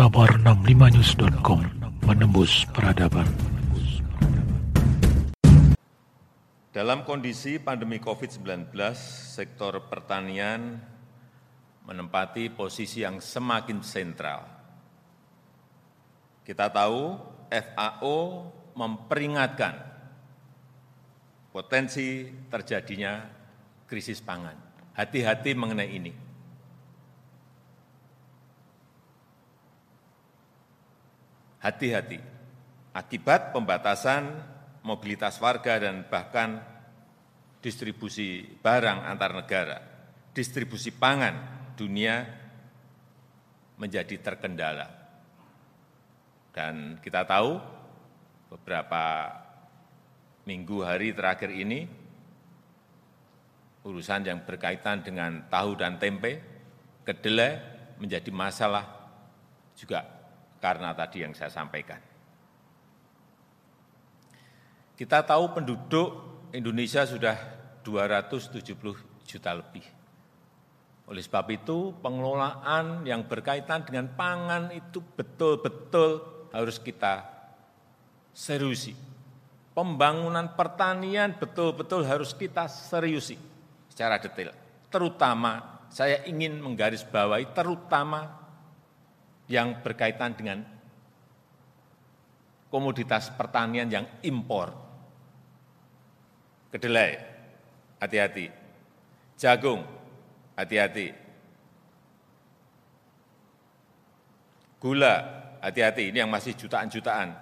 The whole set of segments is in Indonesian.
kabar 65news.com menembus peradaban. Dalam kondisi pandemi COVID-19, sektor pertanian menempati posisi yang semakin sentral. Kita tahu FAO memperingatkan potensi terjadinya krisis pangan. Hati-hati mengenai ini. Hati-hati. Akibat pembatasan mobilitas warga dan bahkan distribusi barang antar negara, distribusi pangan dunia menjadi terkendala. Dan kita tahu beberapa minggu hari terakhir ini urusan yang berkaitan dengan tahu dan tempe, kedelai menjadi masalah juga karena tadi yang saya sampaikan. Kita tahu penduduk Indonesia sudah 270 juta lebih. Oleh sebab itu, pengelolaan yang berkaitan dengan pangan itu betul-betul harus kita seriusi. Pembangunan pertanian betul-betul harus kita seriusi secara detail. Terutama saya ingin menggarisbawahi terutama yang berkaitan dengan komoditas pertanian yang impor kedelai, hati-hati. Jagung, hati-hati. Gula, hati-hati. Ini yang masih jutaan-jutaan.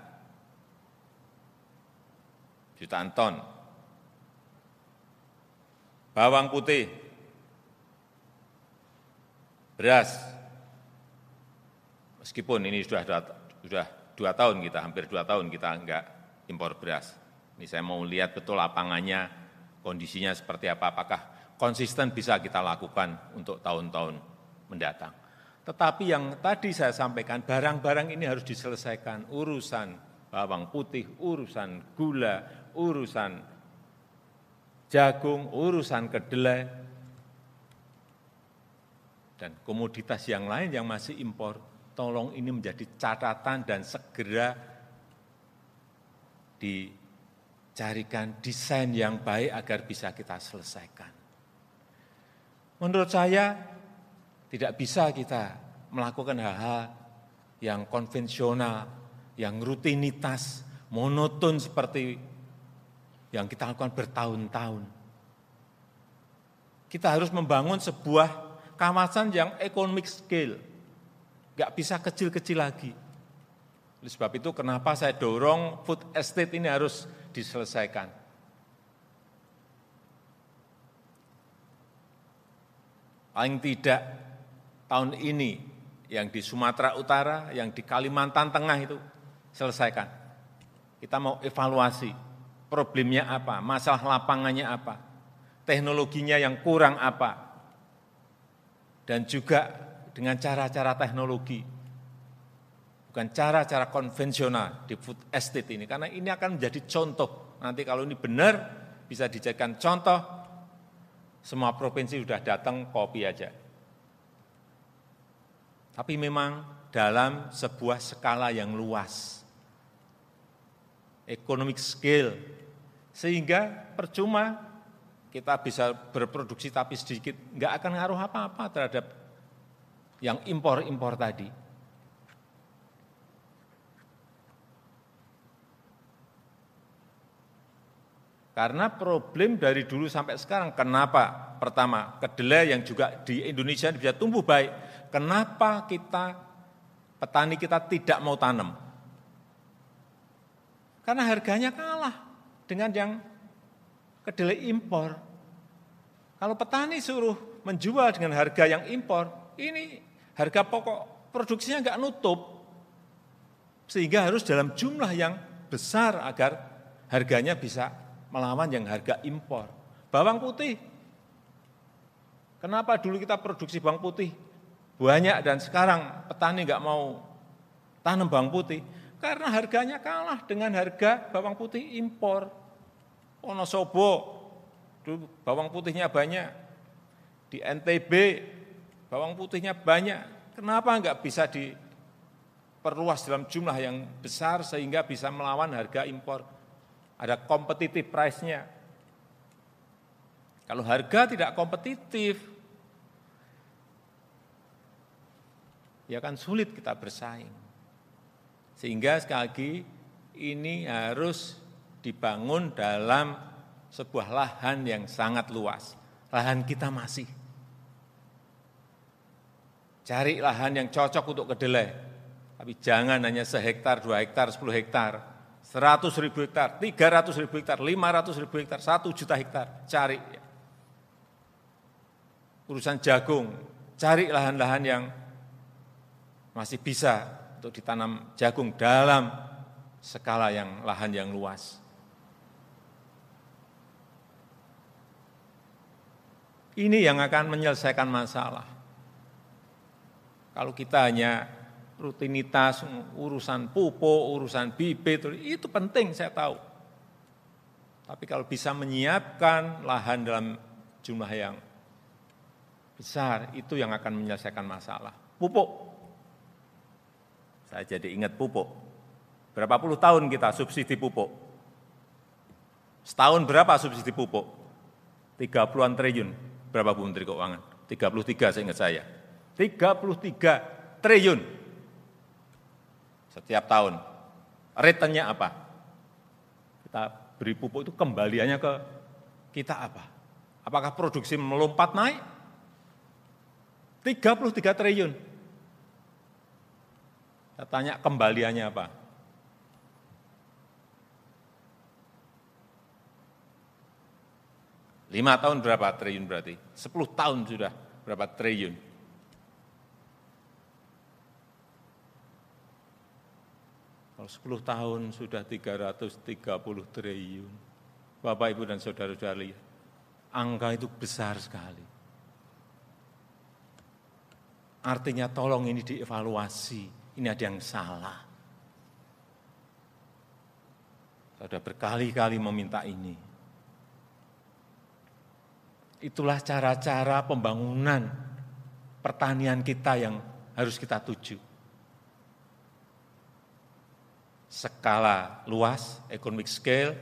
Jutaan ton. Bawang putih, beras, meskipun ini sudah sudah dua tahun kita, hampir dua tahun kita enggak impor beras. Ini saya mau lihat betul lapangannya, kondisinya seperti apa, apakah konsisten bisa kita lakukan untuk tahun-tahun mendatang. Tetapi yang tadi saya sampaikan, barang-barang ini harus diselesaikan, urusan bawang putih, urusan gula, urusan jagung, urusan kedelai, dan komoditas yang lain yang masih impor, tolong ini menjadi catatan dan segera di carikan desain yang baik agar bisa kita selesaikan. Menurut saya tidak bisa kita melakukan hal-hal yang konvensional, yang rutinitas, monoton seperti yang kita lakukan bertahun-tahun. Kita harus membangun sebuah kawasan yang economic scale, nggak bisa kecil-kecil lagi. Oleh sebab itu kenapa saya dorong food estate ini harus diselesaikan. Paling tidak tahun ini yang di Sumatera Utara, yang di Kalimantan Tengah itu selesaikan. Kita mau evaluasi problemnya apa, masalah lapangannya apa, teknologinya yang kurang apa, dan juga dengan cara-cara teknologi bukan cara-cara konvensional di food estate ini, karena ini akan menjadi contoh. Nanti kalau ini benar, bisa dijadikan contoh, semua provinsi sudah datang kopi aja. Tapi memang dalam sebuah skala yang luas, economic scale, sehingga percuma kita bisa berproduksi tapi sedikit, nggak akan ngaruh apa-apa terhadap yang impor-impor tadi. Karena problem dari dulu sampai sekarang, kenapa? Pertama, kedelai yang juga di Indonesia bisa tumbuh baik. Kenapa kita, petani kita tidak mau tanam? Karena harganya kalah dengan yang kedelai impor. Kalau petani suruh menjual dengan harga yang impor, ini harga pokok produksinya nggak nutup. Sehingga harus dalam jumlah yang besar agar harganya bisa melawan yang harga impor. Bawang putih, kenapa dulu kita produksi bawang putih banyak dan sekarang petani nggak mau tanam bawang putih? Karena harganya kalah dengan harga bawang putih impor. Wonosobo, dulu bawang putihnya banyak. Di NTB, bawang putihnya banyak. Kenapa nggak bisa di diperluas dalam jumlah yang besar sehingga bisa melawan harga impor. Ada competitive price-nya. Kalau harga tidak kompetitif, ya kan sulit kita bersaing. Sehingga sekali lagi ini harus dibangun dalam sebuah lahan yang sangat luas. Lahan kita masih. Cari lahan yang cocok untuk kedelai. Tapi jangan hanya sehektar, dua hektar, sepuluh hektar. Seratus ribu hektar, tiga ratus ribu hektar, lima ratus ribu hektar, satu juta hektar. Cari. Urusan jagung, cari lahan-lahan yang masih bisa untuk ditanam jagung dalam skala yang lahan yang luas. Ini yang akan menyelesaikan masalah. Kalau kita hanya rutinitas urusan pupuk, urusan bibit, itu penting saya tahu. Tapi kalau bisa menyiapkan lahan dalam jumlah yang besar, itu yang akan menyelesaikan masalah. Pupuk. Saya jadi ingat pupuk. Berapa puluh tahun kita subsidi pupuk? Setahun berapa subsidi pupuk? 30-an triliun. Berapa Bu Menteri Keuangan? 33 saya ingat saya. 33 triliun setiap tahun. Returnnya apa? Kita beri pupuk itu kembaliannya ke kita apa? Apakah produksi melompat naik? 33 triliun. Saya tanya kembaliannya apa? Lima tahun berapa triliun berarti? Sepuluh tahun sudah berapa triliun? Kalau sepuluh tahun sudah 330 triliun. Bapak, Ibu, dan Saudara-saudara lihat, angka itu besar sekali. Artinya tolong ini dievaluasi, ini ada yang salah. Sudah berkali-kali meminta ini. Itulah cara-cara pembangunan pertanian kita yang harus kita tuju. Skala luas, economic scale,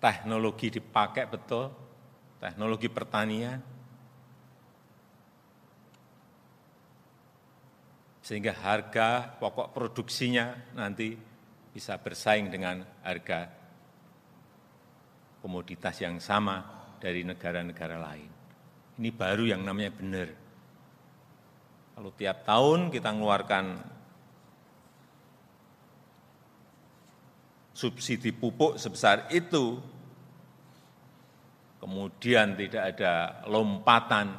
teknologi dipakai betul, teknologi pertanian, sehingga harga pokok produksinya nanti bisa bersaing dengan harga komoditas yang sama dari negara-negara lain. Ini baru yang namanya benar. Kalau tiap tahun kita mengeluarkan subsidi pupuk sebesar itu, kemudian tidak ada lompatan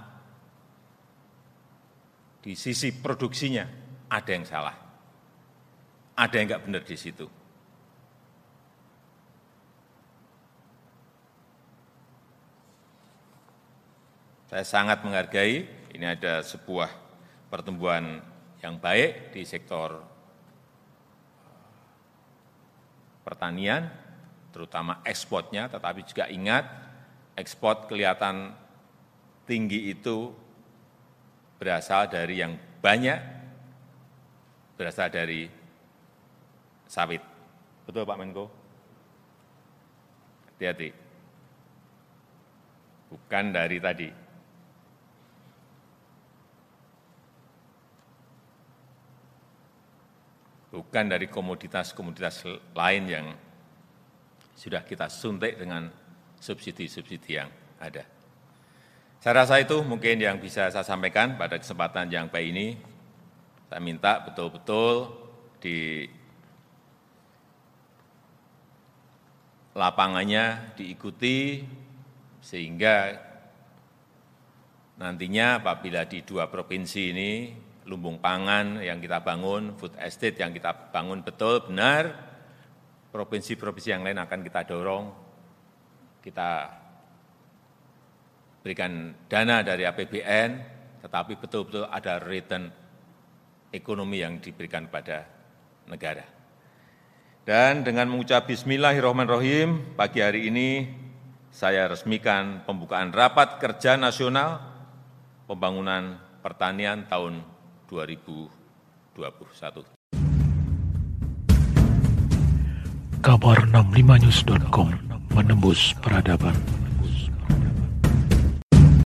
di sisi produksinya, ada yang salah. Ada yang enggak benar di situ. Saya sangat menghargai ini ada sebuah pertumbuhan yang baik di sektor pertanian, terutama ekspornya, tetapi juga ingat ekspor kelihatan tinggi itu berasal dari yang banyak, berasal dari sawit. Betul Pak Menko? Hati-hati. Bukan dari tadi, bukan dari komoditas-komoditas lain yang sudah kita suntik dengan subsidi-subsidi yang ada. Saya rasa itu mungkin yang bisa saya sampaikan pada kesempatan yang baik ini. Saya minta betul-betul di lapangannya diikuti sehingga nantinya apabila di dua provinsi ini lumbung pangan yang kita bangun, food estate yang kita bangun betul, benar, provinsi-provinsi yang lain akan kita dorong, kita berikan dana dari APBN, tetapi betul-betul ada return ekonomi yang diberikan pada negara. Dan dengan mengucap Bismillahirrahmanirrahim, pagi hari ini saya resmikan pembukaan rapat kerja nasional pembangunan pertanian tahun 2021. Kabar 65news.com menembus peradaban.